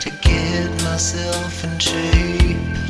to get myself in shape.